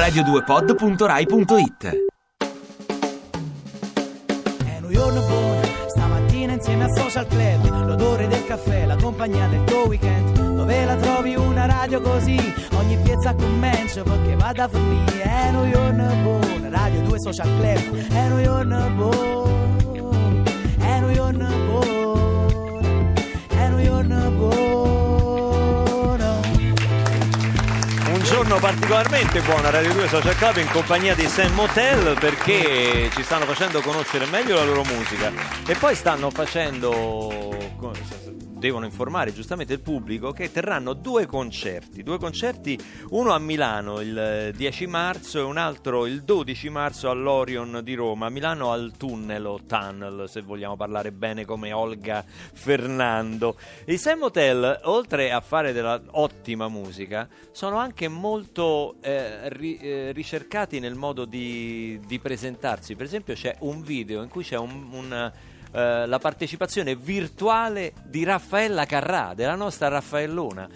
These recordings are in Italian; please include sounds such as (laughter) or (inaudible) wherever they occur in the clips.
radio2pod.rai.it È un giorno buono, stamattina insieme al social club, l'odore del caffè, la compagnia del tuo weekend, dove la trovi una radio così, ogni piazza commencia perché vada a finire, è un giorno buono, radio 2 social club, è un giorno buono, Giorno particolarmente buono a Radio 2 Social Club in compagnia di Sam Motel perché ci stanno facendo conoscere meglio la loro musica. E poi stanno facendo devono informare giustamente il pubblico che terranno due concerti, due concerti, uno a Milano il 10 marzo e un altro il 12 marzo all'Orion di Roma, a Milano al Tunnel o Tunnel se vogliamo parlare bene come Olga Fernando. I Sam Hotel, oltre a fare della ottima musica, sono anche molto eh, ri- eh, ricercati nel modo di, di presentarsi. Per esempio c'è un video in cui c'è un... un eh, la partecipazione virtuale di Raffaella Carrà, della nostra Raffaellona.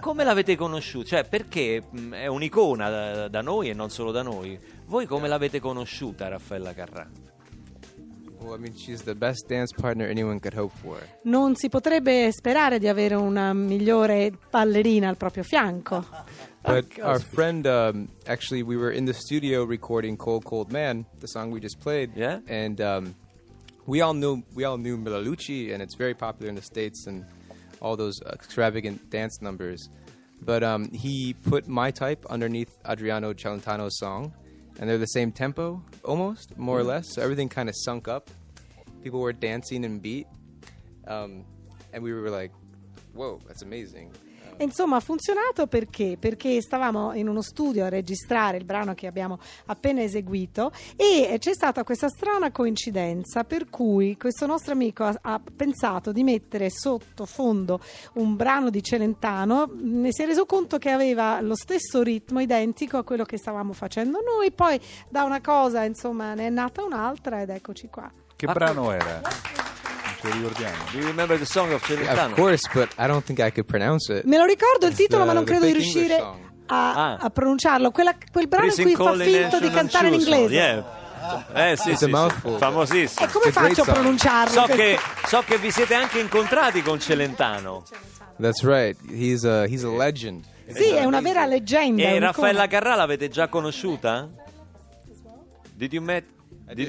Come l'avete conosciuta? Cioè, perché mh, è un'icona da, da noi e non solo da noi. Voi come l'avete conosciuta, Raffaella Carrà? Well, I mean, she's the best dance partner anyone could hope for. Non si potrebbe sperare di avere una migliore ballerina al proprio fianco. But our friend, um, actually, we were in the studio recording "Cold Cold Man," the song we just played. Yeah? And um, we all knew we all knew Milalucci, and it's very popular in the states and all those extravagant dance numbers. But um, he put my type underneath Adriano Celentano's song, and they're the same tempo, almost more or less. So everything kind of sunk up. People were dancing and beat, um, and we were like, "Whoa, that's amazing." E Insomma, ha funzionato perché? Perché stavamo in uno studio a registrare il brano che abbiamo appena eseguito e c'è stata questa strana coincidenza per cui questo nostro amico ha, ha pensato di mettere sotto fondo un brano di Celentano, ne si è reso conto che aveva lo stesso ritmo identico a quello che stavamo facendo noi, poi da una cosa insomma ne è nata un'altra ed eccoci qua. Che brano era? (laughs) Lo ricordiamo. Do you remember the song of Yeah, Celentano? of course, but I don't think I could pronounce it. Me lo ricordo il titolo, the- ma non credo di riuscire song. a, Ah. a pronunciarlo. Quella- quel brano in Prison cui fa in finto di cantare in inglese. Yeah. Eh sì, sì, sì. famosissimo. E come It's faccio a pronunciarlo? So che, so che vi siete anche incontrati con Celentano. That's right. He's a he's a legend. Sì, è una vera leggenda. è E. Raffaella Carrà l'avete già conosciuta? Did you meet,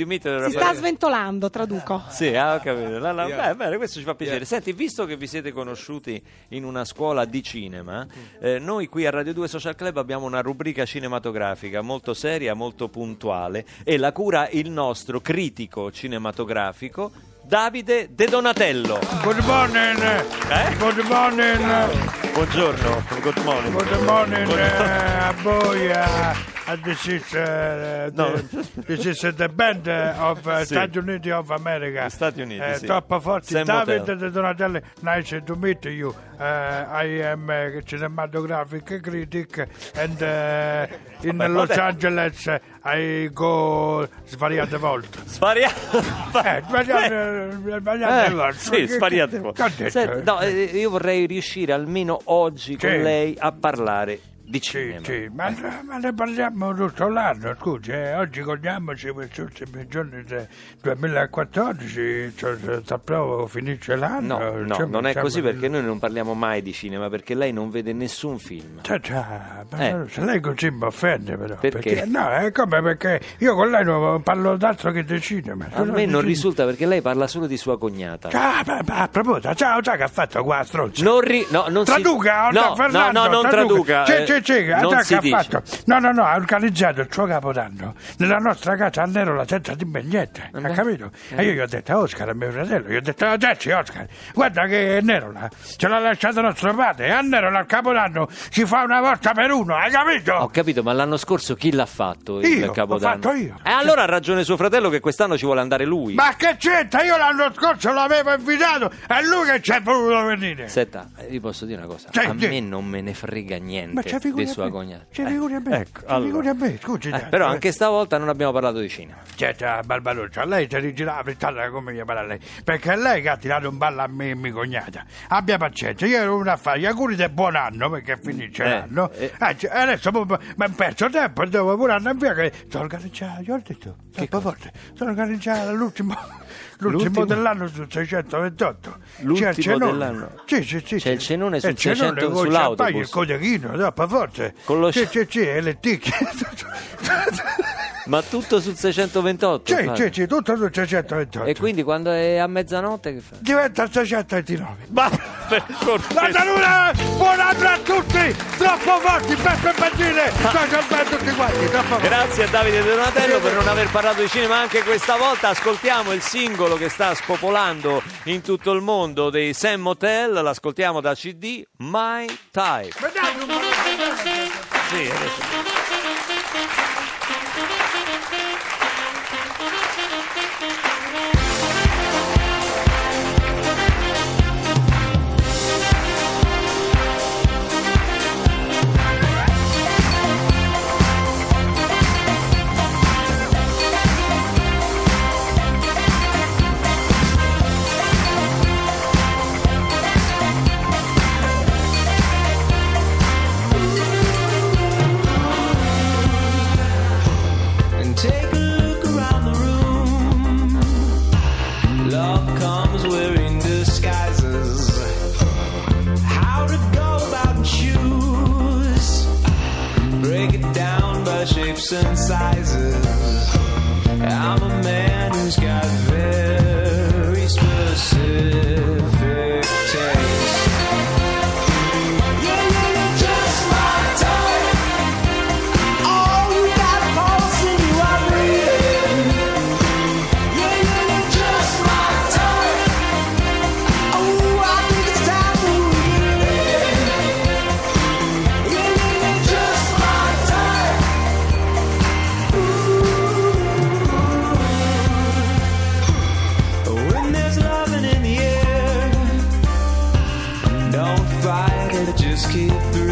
meet Si sta sventolando, traduco. Sì, ah, ho capito. La- la- Yeah. beh, bene, questo ci fa piacere. Yeah. Senti, visto che vi siete conosciuti in una scuola di cinema, eh, noi qui a Radio 2 Social Club abbiamo una rubrica cinematografica molto seria, molto puntuale e la cura il nostro critico cinematografico Davide De Donatello. Good morning. Eh? Good morning. Buongiorno, good morning. Good morning Good- uh, voi. Uh, uh, this is uh, No. the, this is uh, the band uh, of uh, Sì. Stati Uniti of America. Stati Uniti, Eh, sì. Troppo forti. Sam David Hotel. De Donatelli, nice to meet you. Uh, I am a cinematographic critic and uh, in Vabbè, Los vabbè. Angeles uh, I go svariate volte. Eh, svariate, svariate Eh, volte. sì, Che- svariate che- volte. che ho detto? Senti, no, eh, io vorrei riuscire almeno oggi con Sì. lei a parlare di Sì, cinema. sì, ma, ma ne parliamo tutto l'anno, scusi, eh, oggi godiamoci questi ultimi giorni del 2014, cioè, poco finisce l'anno. No, no, insomma, non è così nel- perché noi non parliamo mai di cinema perché lei non vede nessun film. Ma Eh. se lei così mi offende però. Perché? No, è come perché io con lei non parlo d'altro che di cinema. A me di non risulta perché lei parla solo di sua cognata. Ah, ma, ma a proposito, ciao, ciao che ha fatto qua, stronzo? Non ri- no, non si- Traduca, no, no, Fernando, no, non traduca. Sì, eh, sì, sì, ha fatto. No, no, no, ha organizzato il suo capodanno nella nostra casa a Nerola senza dirmi niente, Vabbè. ha capito? Eh. E io gli ho detto a Oscar, a mio fratello, gli ho detto a Giaci, Oscar, guarda che Nerola ce l'ha lasciato nostro padre e a Nerola al capodanno si fa una volta per uno, hai capito? Ho capito, ma l'anno scorso chi l'ha fatto il Io, l'ho Capodanno? fatto io. E allora ha ragione suo fratello che quest'anno ci vuole andare lui. Ma che c'entra? Io l'anno scorso l'avevo invitato, è lui che ci è voluto venire. Senta, eh, vi posso dire una cosa, Sì, a sì. me non me ne frega niente. Ci di a sua me. cognata. Ci figuri a me. ecco, ci allora. figuri a me, scusi. Eh, però anche stavolta non abbiamo parlato di cinema. Certo, Barbarossa, a lei si rigirava frittata come gli pare a lei, perché è lei che ha tirato un ballo a me e mia cognata. Abbia pazienza, io ero una a fare gli auguri del buon anno, perché finisce Eh, l'anno. eh. Eh, cioè, adesso mi ho perso tempo, devo pure andare via, che sono organizzato, io ho detto, troppo forte, sono organizzato l'ultimo, l'ultimo L'ultimo? dell'anno sul 628. L'ultimo C'è il dell'anno? Sì, sì, sì. C'è il sì. cenone sul Il cenone 600 con il sull'autobus. il cotechino, troppo forte. Con lo Sì, sci- sì, sì, e le ticche. (laughs) Ma tutto sul 628? Sì, sì, sì, tutto sul 628. E quindi quando è a mezzanotte che fa? diventa 629. Ma per La salute! Buon anno a tutti! Troppo forti, Beppe Bandine! Social Band tutti quanti, troppo forti! Grazie a Davide Donatello per non aver parlato di cinema anche questa volta. Ascoltiamo il singolo che sta spopolando in tutto il mondo dei Sam Motel. L'ascoltiamo da CD My Type. Sì, adesso- shapes and sizes. I'm a man who's got very it, just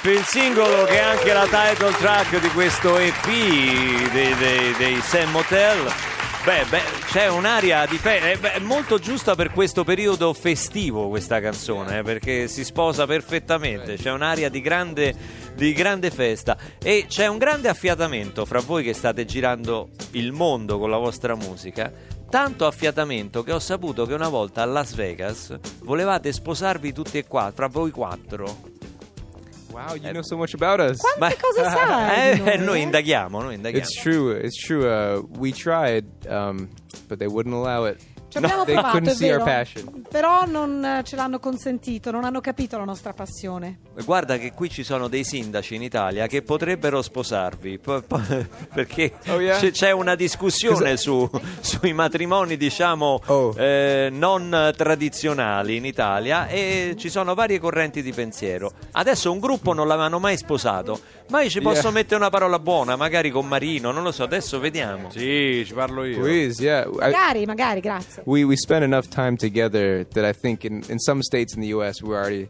Type, il singolo che è anche la title track di questo EP dei, dei, dei Sam Motel. Beh, beh, c'è un'aria di fe- è, beh, molto giusta per questo periodo festivo questa canzone, eh, perché si sposa perfettamente, c'è un'aria di grande, di grande festa e c'è un grande affiatamento fra voi che state girando il mondo con la vostra musica. Tanto affiatamento che ho saputo che una volta a Las Vegas volevate sposarvi tutti e quattro, fra voi quattro. Wow, you know so much about us. Quante cose sai? (laughs) Eh, noi, eh, noi eh? indaghiamo, noi indaghiamo. It's true. It's true. Uh, we tried, um, but they wouldn't allow it. Ci abbiamo provato, couldn't our vero. passion. Però non eh, ce l'hanno consentito, non hanno capito la nostra passione. Guarda che qui ci sono dei sindaci in Italia che potrebbero sposarvi po- po- (laughs) perché Oh, yeah? c'è- c'è una discussione su- sui matrimoni diciamo Oh. eh, non tradizionali in Italia e ci sono varie correnti di pensiero. Adesso un gruppo non l'avevano mai sposato, ma io ci posso Yeah. mettere una parola buona, magari con Marino, non lo so, adesso vediamo. Sì, ci parlo io. Please, yeah. I, Magari, magari, grazie. we we spend enough time together that I think in, in some states in the U.S. we're already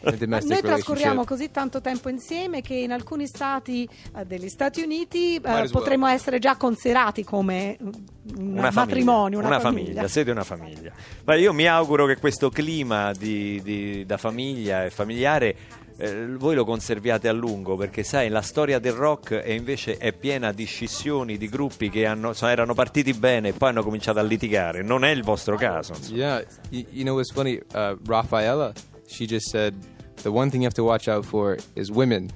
(laughs) Noi trascorriamo così tanto tempo insieme che in alcuni stati eh, degli Stati Uniti eh, well. potremmo essere già considerati come un Una famiglia, matrimonio, una, famiglia. siete una famiglia. Ma io mi auguro che questo clima di- di- da famiglia e familiare eh, voi lo conserviate a lungo perché sai la storia del rock è invece è piena di scissioni di gruppi che hanno- so- erano partiti bene e poi hanno cominciato a litigare non è il vostro caso insomma. Yeah, you, you know what's funny? Uh, Rafaela, she just said the one thing you have to watch out for is women.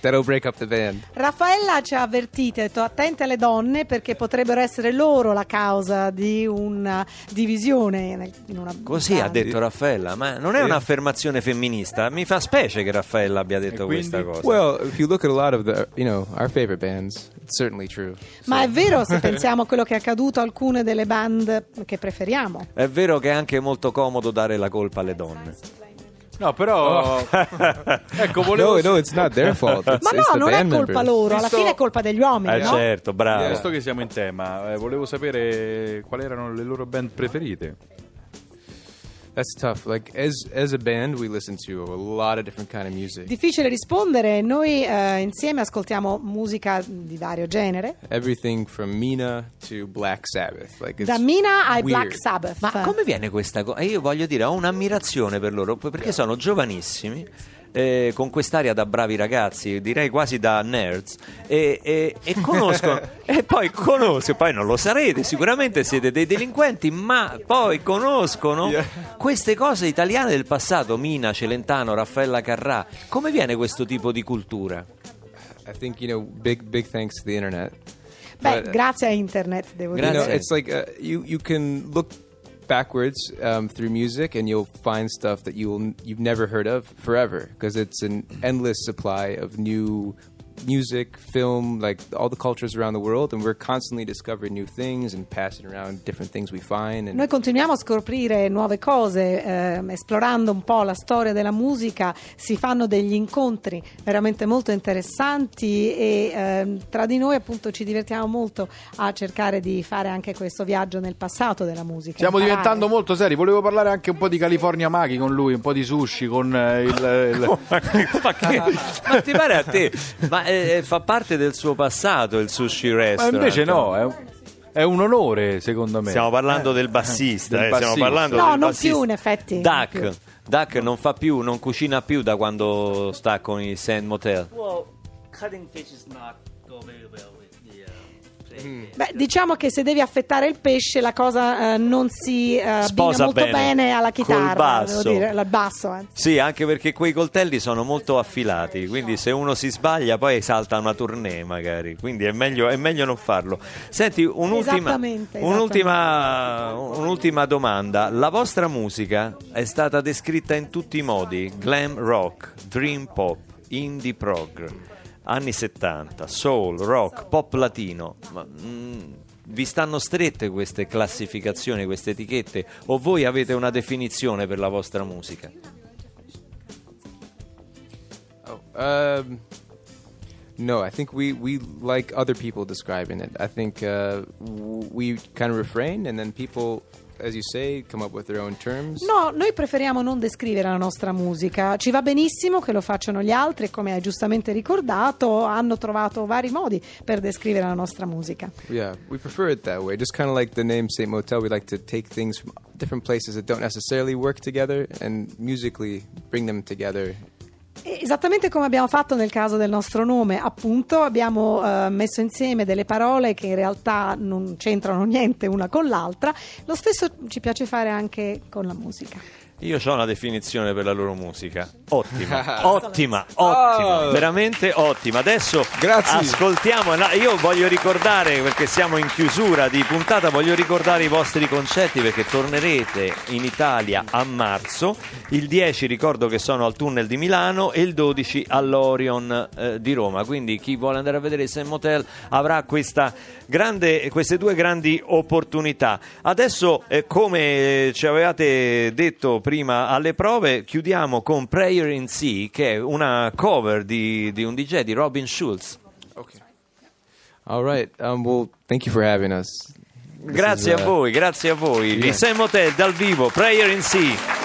That'll break up the band. Raffaella ci ha avvertito, ha detto attente alle donne perché potrebbero essere loro la causa di una divisione una così ha detto Raffaella ma non è un'affermazione femminista mi fa specie che Raffaella abbia detto quindi? questa cosa Well, if you look at a lot of the, you know, our favorite bands, it's certainly true. Ma è vero se (laughs) pensiamo a quello che è accaduto a alcune delle band che preferiamo. è vero che è anche molto comodo dare la colpa alle donne No, però... (laughs) ecco, volevo... No, no, it's not their fault. It's, Ma it's no, non è colpa members. loro, alla Visto- fine è colpa degli uomini, eh no? certo bravo Visto che siamo in tema, eh, volevo sapere quali erano le loro band preferite. That's tough. Like as as a band, we listen to a lot of different kind of music. Difficile rispondere, noi eh, insieme ascoltiamo musica di vario genere, Everything from Mina to Black Sabbath. Like da Mina ai weird. Black Sabbath. Ma come viene questa cosa? Io voglio dire, ho un'ammirazione per loro perché sono giovanissimi. Eh, con quest'aria da bravi ragazzi, direi quasi da nerds, e, e- e conoscono, (laughs) e poi conoscono, poi non lo sarete, sicuramente siete dei delinquenti, ma poi conoscono queste cose italiane del passato, Mina, Celentano, Raffaella Carrà. Come viene questo tipo di cultura? I think you know, big big thanks to the internet. Beh, uh, grazie a internet, devo Grazie. You know, dire. it's like uh, you you can look backwards um, through music and you'll find stuff that you'll you've never heard of forever because it's an endless supply of new music, film, like all the cultures around the world, and we're constantly discovering new things and passing around different things we find. And Noi continuiamo a scoprire nuove cose, ehm, esplorando un po' la storia della musica, si fanno degli incontri veramente molto interessanti e ehm, tra di noi appunto ci divertiamo molto a cercare di fare anche questo viaggio nel passato della musica. Stiamo imparare. diventando molto seri. Volevo parlare anche un po' di California Maghi con lui, un po' di sushi con eh, il. il- ma, (laughs) che- ma che- ma ti pare a te? Ma eh, fa parte del suo passato il sushi Ma restaurant? invece no, è un, è un onore secondo me. Stiamo parlando del bassista, Del eh, stiamo bassista. parlando No, del non bassista. più, in effetti, non Duck, più. Duck non fa più, non cucina più da quando sta con i Sand Motel. Well, cutting fish is not go very well with the. Uh, Beh, diciamo che se devi affettare il pesce la cosa eh, non si eh, Sposa molto bene bene, alla col chitarra, basso. devo dire, al basso. eh. Sì, anche perché quei coltelli sono molto affilati, quindi se uno si sbaglia poi salta una tournée magari, quindi è meglio, è meglio non farlo. Senti, un'ultima, Esattamente, un'ultima, un'ultima domanda. La vostra musica è stata descritta in tutti i modi, glam rock, dream pop, indie prog, anni 70, soul, rock, pop latino. Ma, mm, vi stanno strette queste classificazioni, queste etichette o voi avete una definizione per la vostra musica? Oh, um, no, I think we, we like other people describing it. I think uh, we kind of refrain, and then people, as you say, come up with their own terms. No, noi preferiamo non descrivere la nostra musica. Ci va benissimo che lo facciano gli altri e come hai giustamente ricordato hanno trovato vari modi per descrivere la nostra musica. Yeah, we prefer it that way. Just kind of like the name Saint Motel, we like to take things from different places that don't necessarily work together and musically bring them together. Esattamente come abbiamo fatto nel caso del nostro nome, appunto abbiamo eh, messo insieme delle parole che in realtà non c'entrano niente una con l'altra, lo stesso ci piace fare anche con la musica. Io ho una definizione per la loro musica. Ottima, (laughs) ottima, ottima, veramente ottima. Adesso Grazie. ascoltiamo. Io voglio ricordare, perché siamo in chiusura di puntata, voglio ricordare i vostri concerti perché tornerete in Italia a marzo. Il 10 ricordo che sono al tunnel di Milano e il 12 all'Orion eh, di Roma. Quindi chi vuole andare a vedere il Sam Motel avrà questa grande, queste due grandi opportunità. Adesso, eh, come ci avevate detto prima alle prove, chiudiamo con Prayer in Sea, che è una cover di, di un DJ di Robin Schulz. Okay. All right. Um, well, thank you for having us. This Grazie is, a uh, voi, grazie a voi. yeah. Il Sam Motel dal vivo, Prayer in Sea.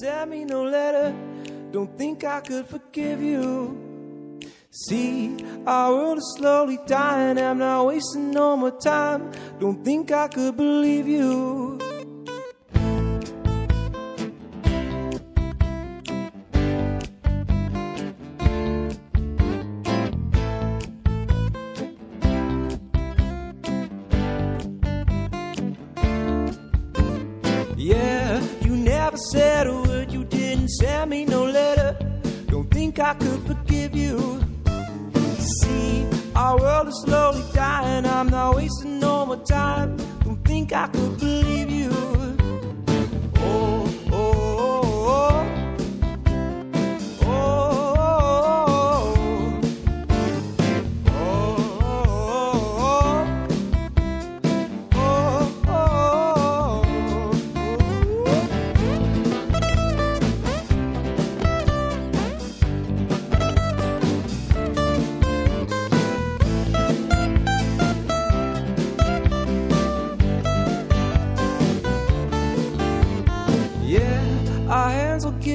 Send me no letter. Don't think I could forgive you. See, our world is slowly dying, I'm not wasting no more time. Don't think I could believe you. Never said a word, you didn't send me no letter. Don't think I could forgive you. See, our world is slowly dying, I'm not wasting no more time. Don't think I could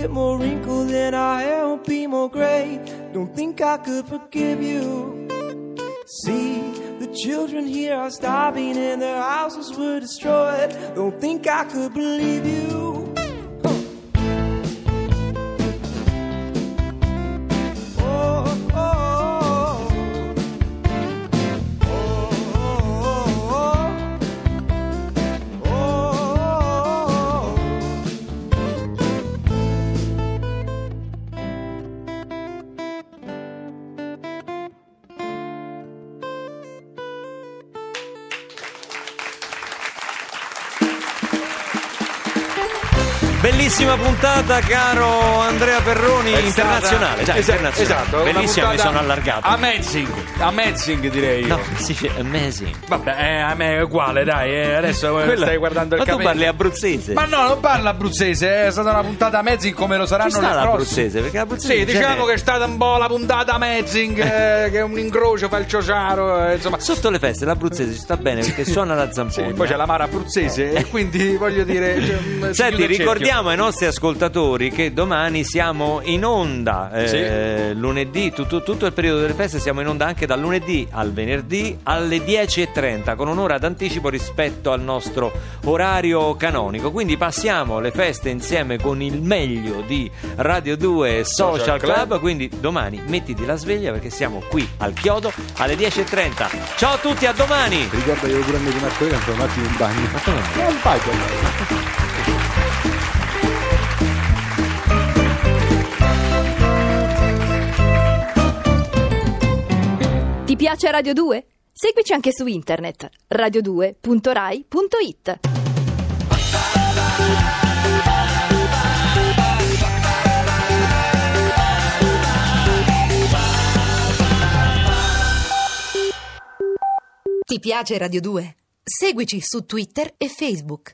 get more wrinkled and our hair will be more gray. Don't think I could forgive you. See, the children here are starving and their houses were destroyed. Don't think I could believe you. Bellissima puntata, caro Andrea Perroni, È internazionale. stata- Già, Esa- internazionale. esatto, Bellissima, mi sono allargato. Amazing, amazing direi io. No, si dice amazing. Vabbè, eh, a me è uguale, dai, eh, adesso eh, Quella- stai guardando il Ma tu parli abruzzese. Ma no, non parla abruzzese, è stata una puntata amazing come lo Ci saranno sta le prossime. l'abruzzese, perché l'abruzzese Sì, diciamo genere- che è stata un po' la puntata amazing, eh, (laughs) che è un incrocio fra il ciociaro, eh, insomma. Sotto le feste l'abruzzese ci sta bene perché suona la Sì, zampona. poi c'è la mara abruzzese e quindi voglio dire... cioè, (laughs) mm, Senti, ricordiamo ai nostri ascoltatori che domani siamo in onda, eh, lunedì, tutto, tutto il periodo delle feste siamo in onda anche dal lunedì al venerdì alle 10.30 con un'ora d'anticipo rispetto al nostro orario canonico. Quindi passiamo le feste insieme con il meglio di Radio 2 Social, Social Club. Club. Quindi domani mettiti la sveglia perché siamo qui al chiodo alle 10.30. Ciao a tutti, a domani! Ricorda che io pure a me di Marco Lega sono un attimo in bagno. Ma come? Non faccio. Ti piace Radio 2? Seguici anche su internet radio2.rai.it. Ti piace Radio 2? Seguici su Twitter e Facebook.